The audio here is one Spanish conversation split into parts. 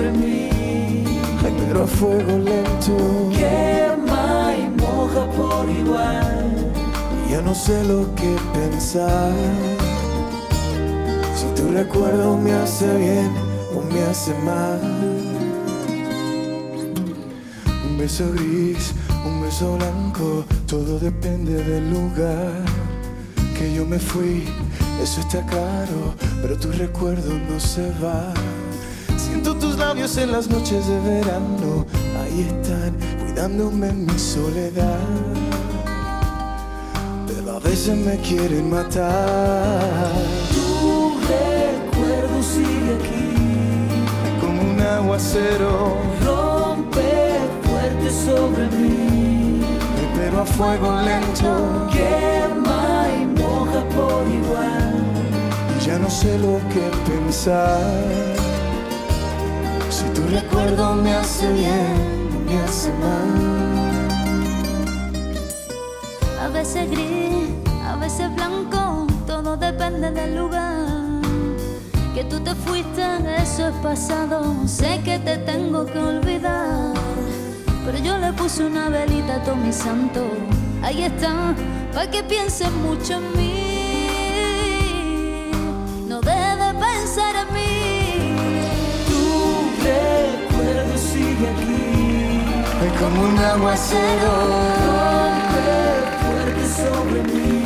sobre mí. Ay, pero a fuego lento Quema y moja por igual. Ya no sé lo que pensar. Si tu recuerdo me hace bien o me hace mal. Un beso gris, un beso blanco, todo depende del lugar que yo me fui. Eso está claro, pero tu recuerdo no se va. En las noches de verano, ahí están, cuidándome en mi soledad pero a veces me quieren matar Tu recuerdo sigue aquí. como un aguacero, Rompe fuerte sobre mí. pero a fuego lento. Quema y moja por igual. Y ya no sé lo que pensar. Tu recuerdo me hace bien me hace mal. A veces gris, a veces blanco, todo depende del lugar. Que tú te fuiste, eso es pasado, sé que te tengo que olvidar. Pero yo le puse una velita a todo mi santo, ahí está, para que pienses mucho en mí. Como un aguacero, fuerte sobre mí.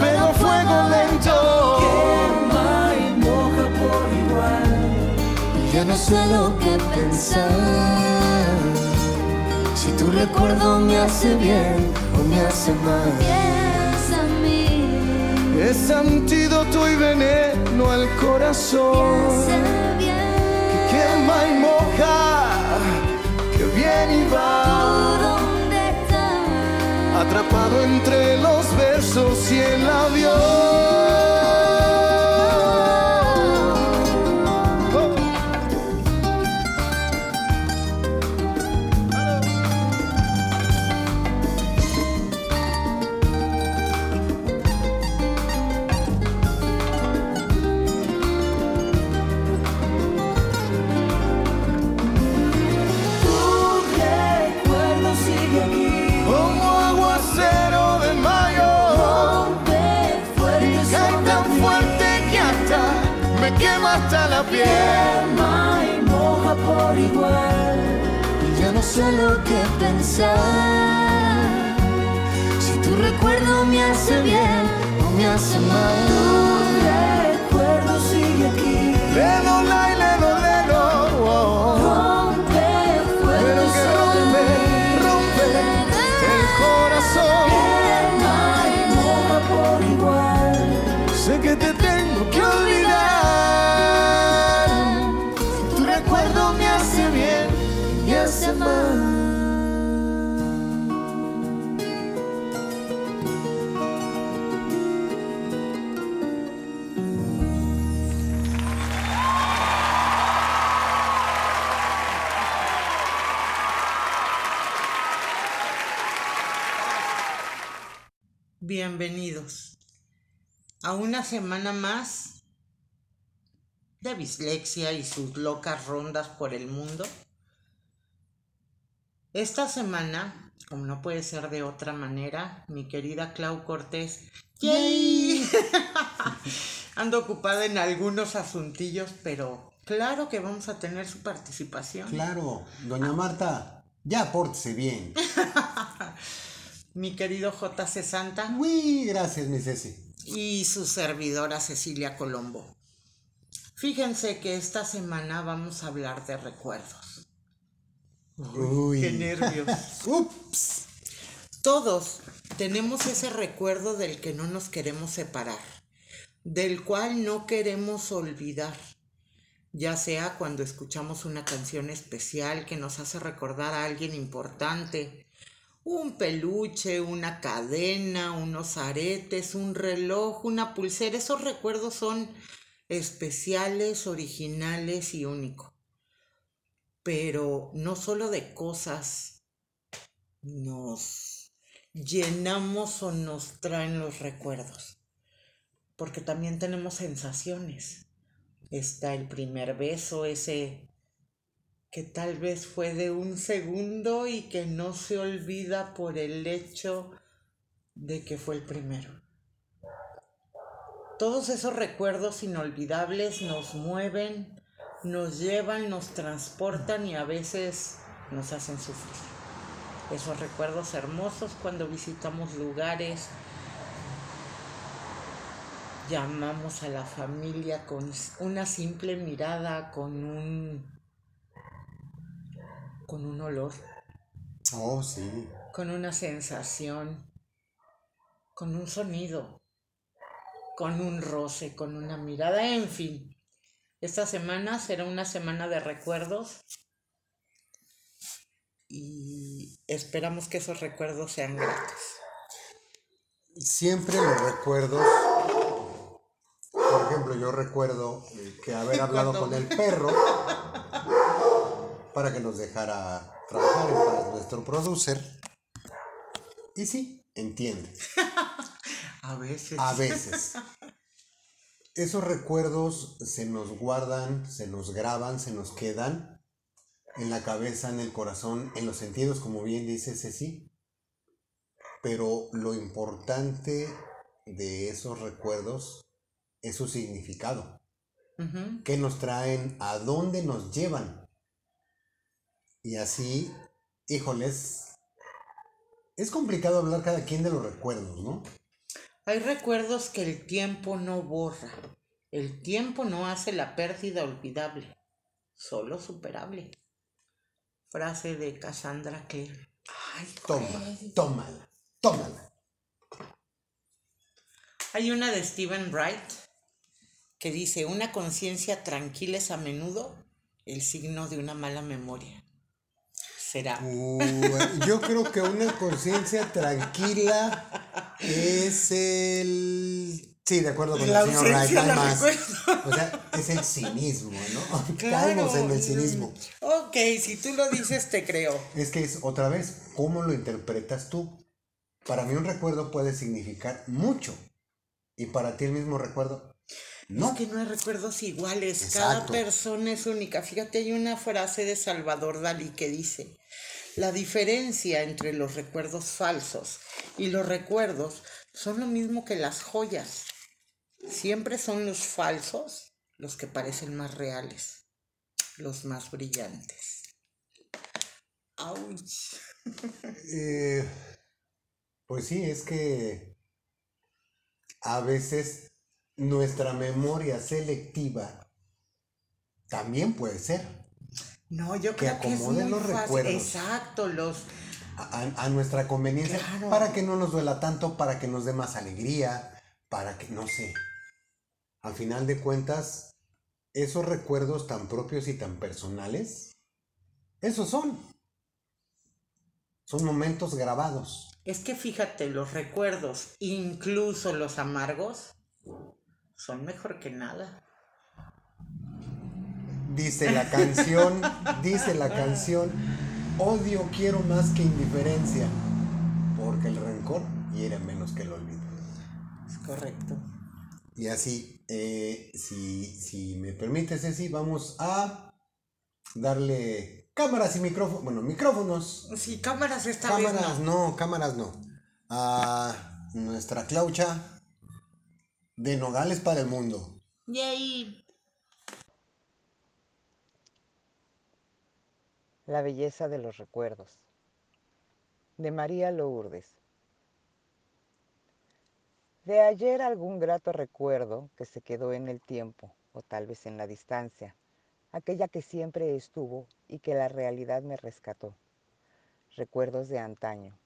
pero fuego lento. Quema y moja por igual. Y ya no sé lo que pensar. Si tu recuerdo me hace bien o me hace mal. Piensa en mí, Es antídoto y veneno al corazón. bien. Quema y moja, que viene y ¿Tú va. Atrapado entre los versos y el avión. Me quema hasta la piel. Quema y moja por igual. Y ya no sé lo que pensar. Si tu recuerdo me hace bien o me hace mal. Tu recuerdo sigue aquí. Lelo, lai, lelo, lelo. oh. Rompe fuerte Pero que rompe, rompe el corazón. Quema y moja por igual. Sé que te tengo Bienvenidos a una semana más de dislexia y sus locas rondas por el mundo. Esta semana, como no puede ser de otra manera, mi querida Clau Cortés, ¡yay! ando ocupada en algunos asuntillos, pero claro que vamos a tener su participación. Claro, doña Marta, ya pórtese bien. Mi querido JC Santa. Uy, gracias, mi Ceci. y su servidora Cecilia Colombo. Fíjense que esta semana vamos a hablar de recuerdos. Uy. ¡Qué nervios! Ups. Todos tenemos ese recuerdo del que no nos queremos separar, del cual no queremos olvidar, ya sea cuando escuchamos una canción especial que nos hace recordar a alguien importante, un peluche, una cadena, unos aretes, un reloj, una pulsera, esos recuerdos son especiales, originales y únicos. Pero no solo de cosas nos llenamos o nos traen los recuerdos. porque también tenemos sensaciones. Está el primer beso, ese que tal vez fue de un segundo y que no se olvida por el hecho de que fue el primero. Todos esos recuerdos inolvidables nos mueven, nos llevan, nos transportan y a veces nos hacen sufrir. Esos recuerdos hermosos cuando visitamos lugares, llamamos a la familia con una simple mirada, con un con un olor. Oh, sí. Con una sensación, con un sonido, con un roce, con una mirada, en fin. Esta semana será una semana de recuerdos y esperamos que esos recuerdos sean gratos. Siempre los recuerdos por ejemplo, yo recuerdo que haber hablado con el perro para que nos dejara trabajar para nuestro producer. Y sí, entiende. A veces. A veces. Esos recuerdos se nos guardan, se nos graban, se nos quedan en la cabeza, en el corazón, en los sentidos, como bien dice Ceci. Pero lo importante de esos recuerdos es su significado. ¿Qué nos traen? ¿A dónde nos llevan? Y así, híjoles, es complicado hablar cada quien de los recuerdos, ¿no? Hay recuerdos que el tiempo no borra. El tiempo no hace la pérdida olvidable, solo superable. Frase de Cassandra Clare. Ay, toma, tómala, tómala. Hay una de Stephen Wright que dice, una conciencia tranquila es a menudo el signo de una mala memoria. Será. yo creo que una conciencia tranquila es el... Sí, de acuerdo con el señor Wright, más. O sea, es el cinismo, ¿no? Claro. en el cinismo. Ok, si tú lo dices, te creo. Es que es otra vez, ¿cómo lo interpretas tú? Para mí un recuerdo puede significar mucho. Y para ti el mismo recuerdo no. Es que no hay recuerdos iguales, cada persona es única. Fíjate, hay una frase de Salvador Dalí que dice, la diferencia entre los recuerdos falsos y los recuerdos son lo mismo que las joyas. Siempre son los falsos los que parecen más reales, los más brillantes. ¡Auch! Eh, pues sí, es que a veces nuestra memoria selectiva también puede ser. No, yo creo que es los recuerdos. Exacto, los a, nuestra conveniencia para que no nos duela tanto, para que nos dé más alegría, para que no sé. Al final de cuentas, esos recuerdos tan propios y tan personales, esos son. Son momentos grabados. Es que fíjate, los recuerdos, incluso los amargos, son mejor que nada. Dice la canción, dice la canción, odio quiero más que indiferencia, porque el rencor hiere menos que el olvido. Es correcto. Y así, eh, si, si me permites, Ceci, vamos a darle cámaras y micrófonos. Bueno, micrófonos. Sí, cámaras esta cámaras, no. cámaras no. A nuestra Claucha de Nogales para el mundo. Yay. La belleza de los recuerdos. De María Lourdes. De ayer algún grato recuerdo que se quedó en el tiempo o tal vez en la distancia, aquella que siempre estuvo y que la realidad me rescató. Recuerdos de antaño.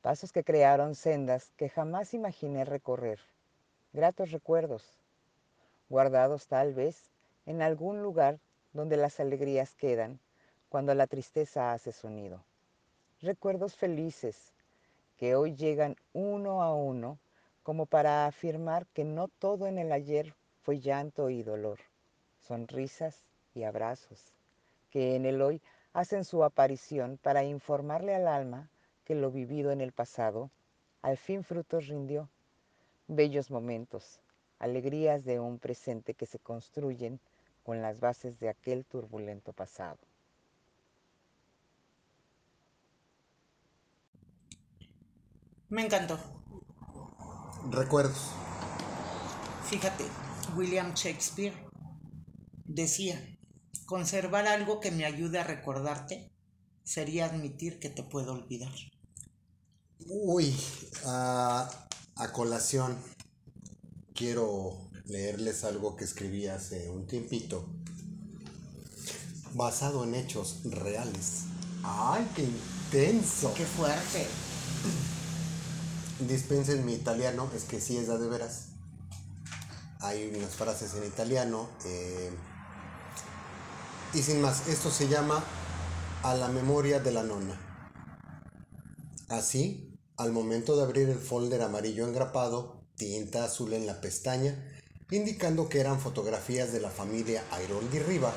Pasos que crearon sendas que jamás imaginé recorrer gratos recuerdos, guardados tal vez en algún lugar donde las alegrías quedan cuando la tristeza hace su nido. Recuerdos felices que hoy llegan uno a uno como para afirmar que no todo en el ayer fue llanto y dolor, sonrisas y abrazos, que en el hoy hacen su aparición para informarle al alma que lo vivido en el pasado al fin frutos rindió bellos momentos, alegrías de un presente que se construyen con las bases de aquel turbulento pasado. Me encantó. Recuerdos. Fíjate, William Shakespeare decía, conservar algo que me ayude a recordarte sería admitir que te puedo olvidar. Uy, a, a colación, quiero leerles algo que escribí hace un tiempito, basado en hechos reales. ¡Ay, qué intenso! ¡Qué fuerte! Dispensen mi italiano, es que sí es de veras. Hay unas frases en italiano. eh, y sin más, esto se llama A la memoria de la nonna. Así, al momento de abrir el folder amarillo engrapado, tinta azul en la pestaña, indicando que eran fotografías de la familia Airoldi Riva,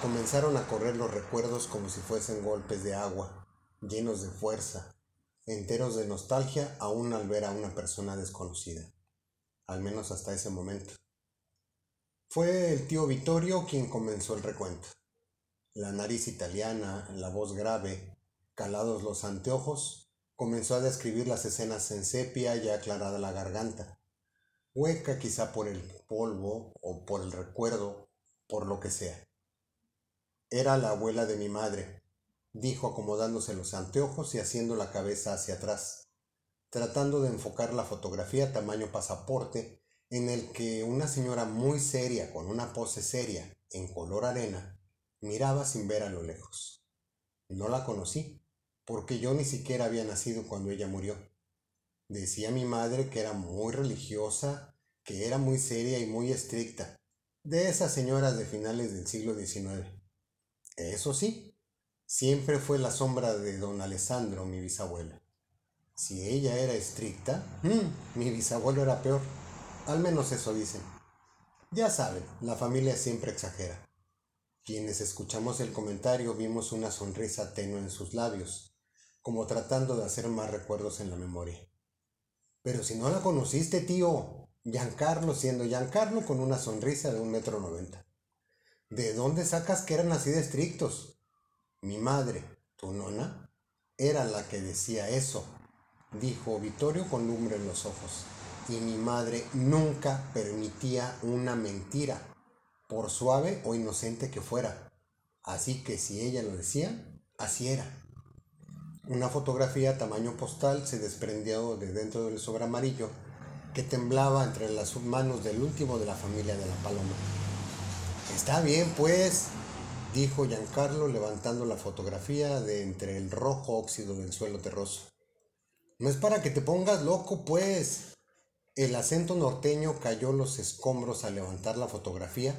comenzaron a correr los recuerdos como si fuesen golpes de agua, llenos de fuerza, enteros de nostalgia aún al ver a una persona desconocida, al menos hasta ese momento. Fue el tío Vittorio quien comenzó el recuento. La nariz italiana, la voz grave, calados los anteojos, comenzó a describir las escenas en sepia y aclarada la garganta, hueca quizá por el polvo o por el recuerdo, por lo que sea. Era la abuela de mi madre, dijo acomodándose los anteojos y haciendo la cabeza hacia atrás, tratando de enfocar la fotografía tamaño pasaporte en el que una señora muy seria, con una pose seria, en color arena, miraba sin ver a lo lejos. No la conocí, porque yo ni siquiera había nacido cuando ella murió. Decía mi madre que era muy religiosa, que era muy seria y muy estricta, de esas señoras de finales del siglo XIX. Eso sí, siempre fue la sombra de don Alessandro, mi bisabuelo. Si ella era estricta, mm, mi bisabuelo era peor. Al menos eso dicen. Ya saben, la familia siempre exagera. Quienes escuchamos el comentario vimos una sonrisa tenue en sus labios, como tratando de hacer más recuerdos en la memoria. Pero si no la conociste, tío, Giancarlo siendo Giancarlo con una sonrisa de un metro noventa. ¿De dónde sacas que eran así de estrictos? Mi madre, tu nona, era la que decía eso, dijo Vittorio con lumbre en los ojos. Y mi madre nunca permitía una mentira, por suave o inocente que fuera. Así que si ella lo decía, así era. Una fotografía tamaño postal se desprendió de dentro del sobre amarillo que temblaba entre las manos del último de la familia de la paloma. Está bien, pues, dijo Giancarlo levantando la fotografía de entre el rojo óxido del suelo terroso. No es para que te pongas loco, pues. El acento norteño cayó los escombros al levantar la fotografía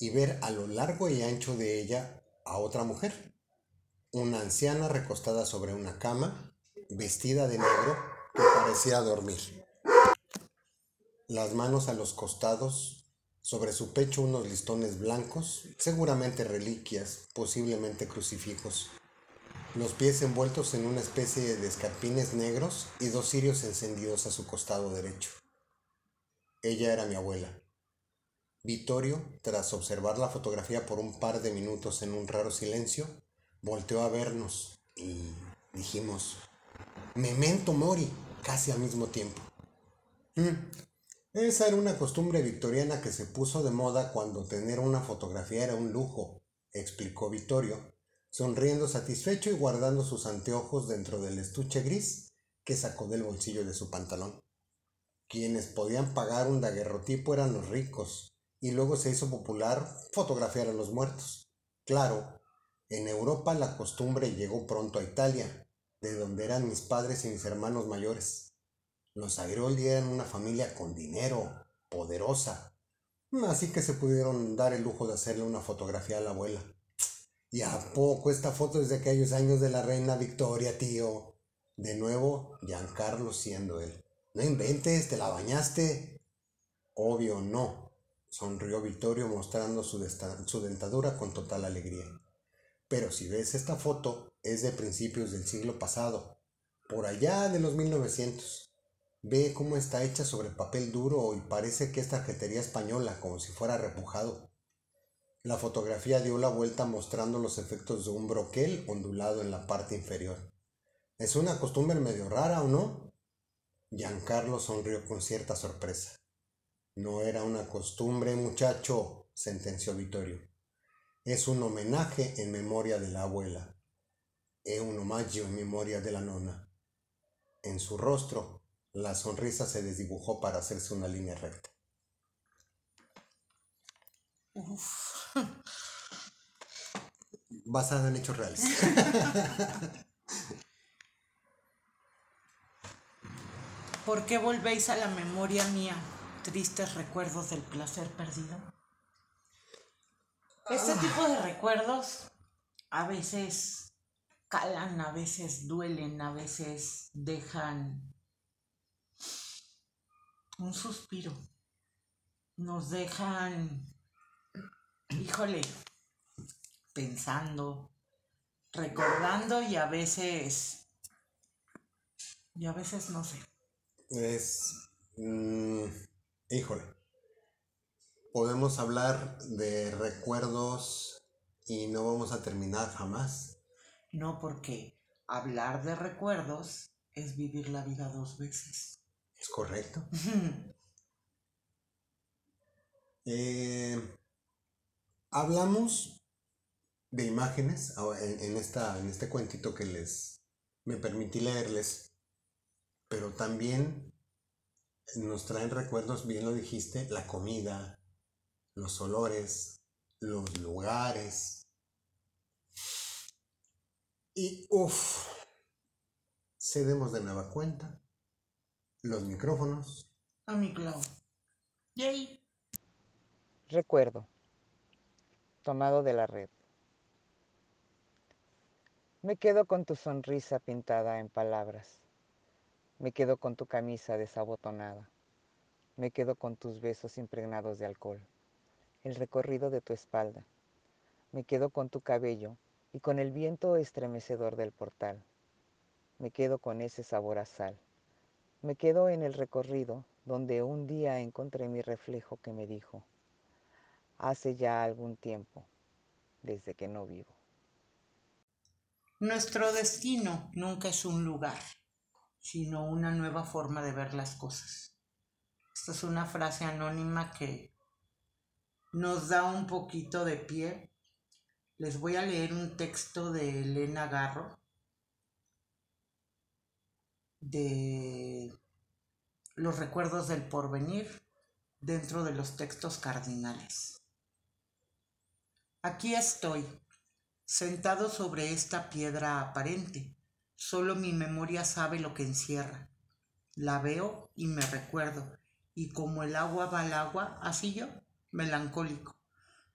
y ver a lo largo y ancho de ella a otra mujer, una anciana recostada sobre una cama, vestida de negro, que parecía dormir. Las manos a los costados, sobre su pecho unos listones blancos, seguramente reliquias, posiblemente crucifijos. Los pies envueltos en una especie de escarpines negros y dos cirios encendidos a su costado derecho. Ella era mi abuela. Vittorio, tras observar la fotografía por un par de minutos en un raro silencio, volteó a vernos y dijimos, Memento Mori, casi al mismo tiempo. Mm, Esa era una costumbre victoriana que se puso de moda cuando tener una fotografía era un lujo, explicó Vittorio, sonriendo satisfecho y guardando sus anteojos dentro del estuche gris que sacó del bolsillo de su pantalón. Quienes podían pagar un daguerrotipo eran los ricos, y luego se hizo popular fotografiar a los muertos. Claro, en Europa la costumbre llegó pronto a Italia, de donde eran mis padres y mis hermanos mayores. Los Airoldi eran una familia con dinero, poderosa, así que se pudieron dar el lujo de hacerle una fotografía a la abuela. ¿Y a poco esta foto es de aquellos años de la reina Victoria, tío? De nuevo, Giancarlo siendo él. No inventes, te la bañaste. Obvio no, sonrió Vittorio mostrando su, su dentadura con total alegría. Pero si ves esta foto, es de principios del siglo pasado, por allá de los 1900. Ve cómo está hecha sobre papel duro y parece que es tarjetería española, como si fuera repujado. La fotografía dio la vuelta mostrando los efectos de un broquel ondulado en la parte inferior. Es una costumbre medio rara, ¿o no? Giancarlo sonrió con cierta sorpresa. No era una costumbre, muchacho, sentenció Vittorio. Es un homenaje en memoria de la abuela. Es un omaggio en memoria de la nona. En su rostro, la sonrisa se desdibujó para hacerse una línea recta. Basada en hechos reales. ¿Por qué volvéis a la memoria mía tristes recuerdos del placer perdido? Este tipo de recuerdos a veces calan, a veces duelen, a veces dejan un suspiro. Nos dejan, híjole, pensando, recordando y a veces, y a veces no sé. Es... mm, híjole. Podemos hablar de recuerdos y no vamos a terminar jamás. No, porque hablar de recuerdos es vivir la vida dos veces. ¿Es correcto? Eh, hablamos de imágenes en, en esta, en este cuentito que les me permití leerles, pero también nos traen recuerdos, bien lo dijiste, la comida, los olores, los lugares. Y uff, cedemos de nueva cuenta los micrófonos A mi Clau. Yay. Recuerdo. Tomado de la red. Me quedo con tu sonrisa pintada en palabras. Me quedo con tu camisa desabotonada. Me quedo con tus besos impregnados de alcohol. El recorrido de tu espalda. Me quedo con tu cabello y con el viento estremecedor del portal. Me quedo con ese sabor a sal. Me quedo en el recorrido donde un día encontré mi reflejo que me dijo, hace ya algún tiempo, desde que no vivo. Nuestro destino nunca es un lugar, sino una nueva forma de ver las cosas. Esta es una frase anónima que nos da un poquito de pie. Les voy a leer un texto de Elena Garro de los recuerdos del porvenir dentro de los textos cardinales. Aquí estoy, sentado sobre esta piedra aparente. Solo mi memoria sabe lo que encierra. La veo y me recuerdo, y como el agua va al agua, así yo, melancólico.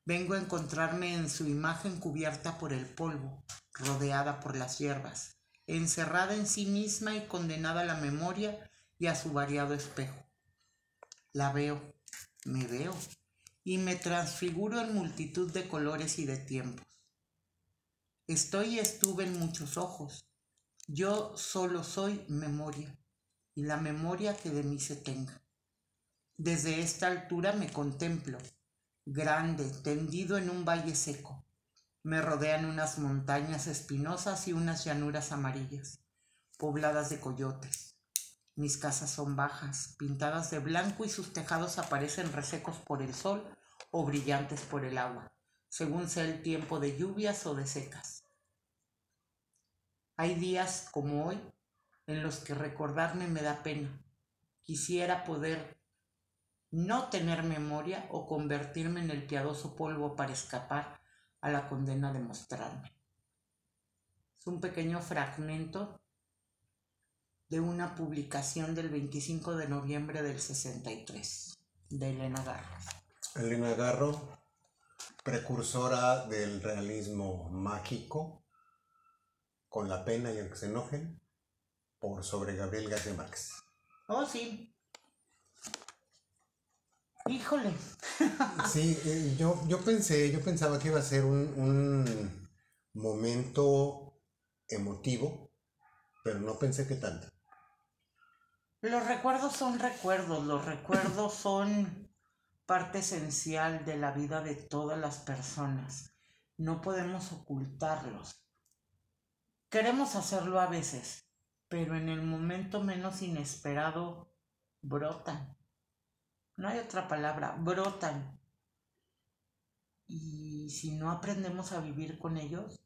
Vengo a encontrarme en su imagen cubierta por el polvo, rodeada por las hierbas, encerrada en sí misma y condenada a la memoria y a su variado espejo. La veo, me veo, y me transfiguro en multitud de colores y de tiempos. Estoy y estuve en muchos ojos. Yo solo soy memoria, y la memoria que de mí se tenga. Desde esta altura me contemplo, grande, tendido en un valle seco. Me rodean unas montañas espinosas y unas llanuras amarillas, pobladas de coyotes. Mis casas son bajas, pintadas de blanco y sus tejados aparecen resecos por el sol o brillantes por el agua, según sea el tiempo de lluvias o de secas. Hay días como hoy en los que recordarme me da pena. Quisiera poder no tener memoria o convertirme en el piadoso polvo para escapar a la condena de mostrarme. Es un pequeño fragmento de una publicación del 25 de noviembre del 63 de Elena Garro. Elena Garro, precursora del realismo mágico, con la pena y aunque se enojen, por sobre Gabriel García Márquez. Oh, sí. Híjole. Sí, eh, yo, yo pensé, yo pensaba que iba a ser un, un momento emotivo, pero no pensé que tanto. Los recuerdos son recuerdos, los recuerdos son parte esencial de la vida de todas las personas. No podemos ocultarlos. Queremos hacerlo a veces, pero en el momento menos inesperado brotan. No hay otra palabra, brotan. Y si no aprendemos a vivir con ellos,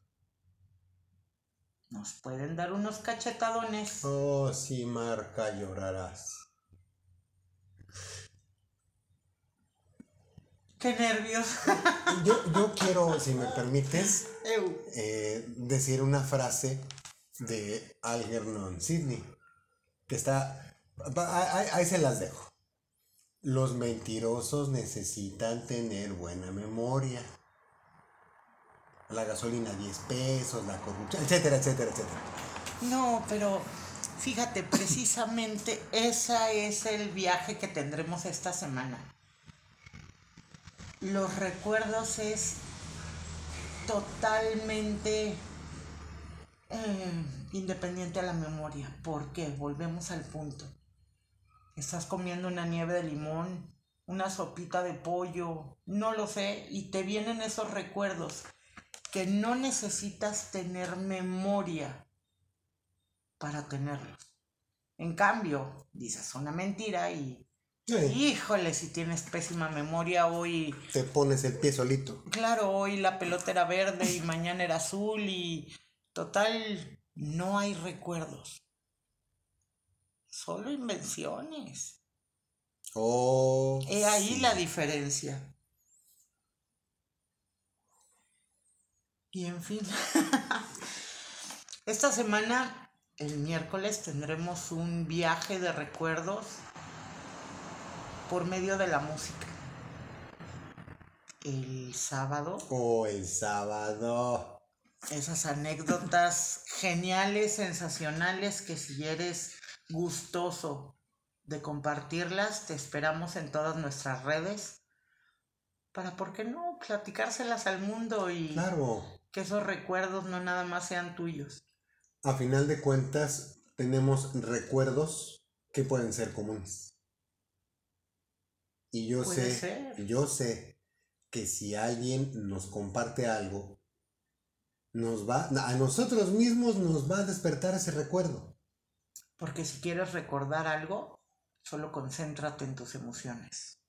nos pueden dar unos cachetadones. Oh, sí, Marca, llorarás. Qué nervios. Yo, yo quiero, si me permites, eh, decir una frase de Algernon Sidney, que está, ahí, ahí se las dejo. Los mentirosos necesitan tener buena memoria. La gasolina 10 pesos, la corrupción, etcétera, etcétera, etcétera. No, pero fíjate, precisamente ese es el viaje que tendremos esta semana. Los recuerdos es totalmente eh, independiente a la memoria. ¿Por qué? Volvemos al punto. Estás comiendo una nieve de limón, una sopita de pollo, no lo sé, y te vienen esos recuerdos que no necesitas tener memoria para tenerlos. En cambio, dices una mentira y, Híjole, si tienes pésima memoria hoy, te pones el pie solito. claro, hoy la pelota era verde y mañana era azul y total, no hay recuerdos. Solo invenciones. Oh, He ahí sí. la diferencia. Y en fin, esta semana, el miércoles, tendremos un viaje de recuerdos por medio de la música. El sábado, Oh, el sábado. esas anécdotas geniales, sensacionales, que si eres gustoso de compartirlas, te esperamos en todas nuestras redes para, ¿por qué no?, platicárselas al mundo y Claro. que esos recuerdos no nada más sean tuyos. A final de cuentas, tenemos recuerdos que pueden ser comunes. Y yo sé, ser. yo sé que si alguien nos comparte algo, nos va, a nosotros mismos nos va a despertar ese recuerdo. Porque si quieres recordar algo, solo concéntrate en tus emociones.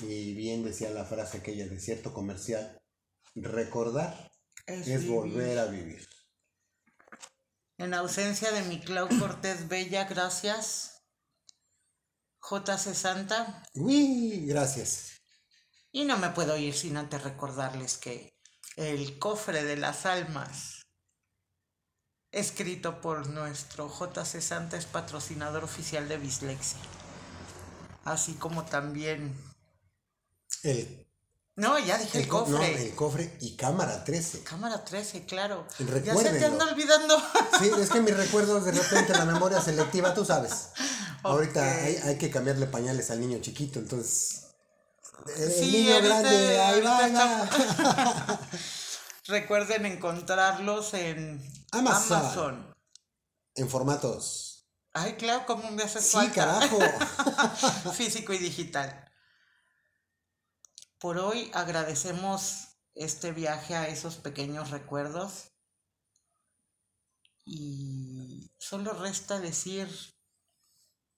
Y bien decía la frase aquella de cierto comercial, recordar Es, es volver a vivir. En ausencia de mi Clau Cortés Bella, gracias. JC Santa. Uy, gracias. Y no me puedo ir sin antes recordarles que el cofre de las almas, escrito por nuestro JC Santa, es patrocinador oficial de Bislexia. Así como también... El, No, ya dije el, el co- no, cofre. el cofre y cámara 13. Cámara 13, claro. Ya se te anda olvidando. Sí, es que mis recuerdos de repente la memoria selectiva, tú sabes. Ahorita hay, hay que cambiarle pañales al niño chiquito, entonces. El, Sí, niño ahorita- grande, ahí va. Recuerden encontrarlos en Amazon. Amazon. En formatos. Ay, claro, ¿cómo me hace Sí, falta? carajo. Físico y digital. Por hoy agradecemos este viaje a esos pequeños recuerdos. Y solo resta decir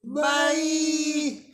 Bye.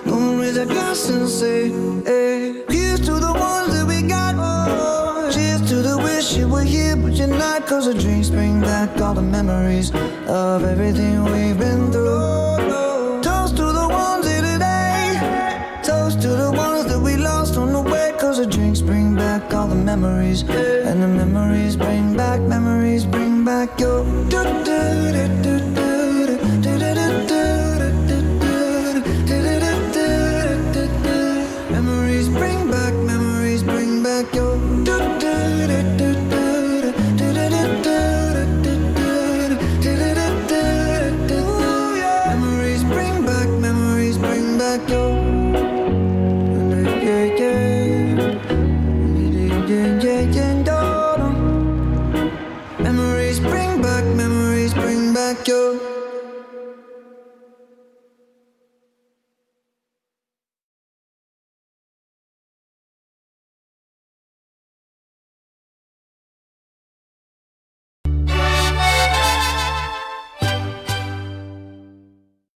Raise a glass and say, hey. Here's to the ones that we got. Oh, cheers to the wish you were here, but you're not. Cause the drinks bring back all the memories of everything we've been through. Toast to the ones here today. Toast to the ones that we lost on the way. Cause the drinks bring back all the memories. And the memories bring back, memories bring back your.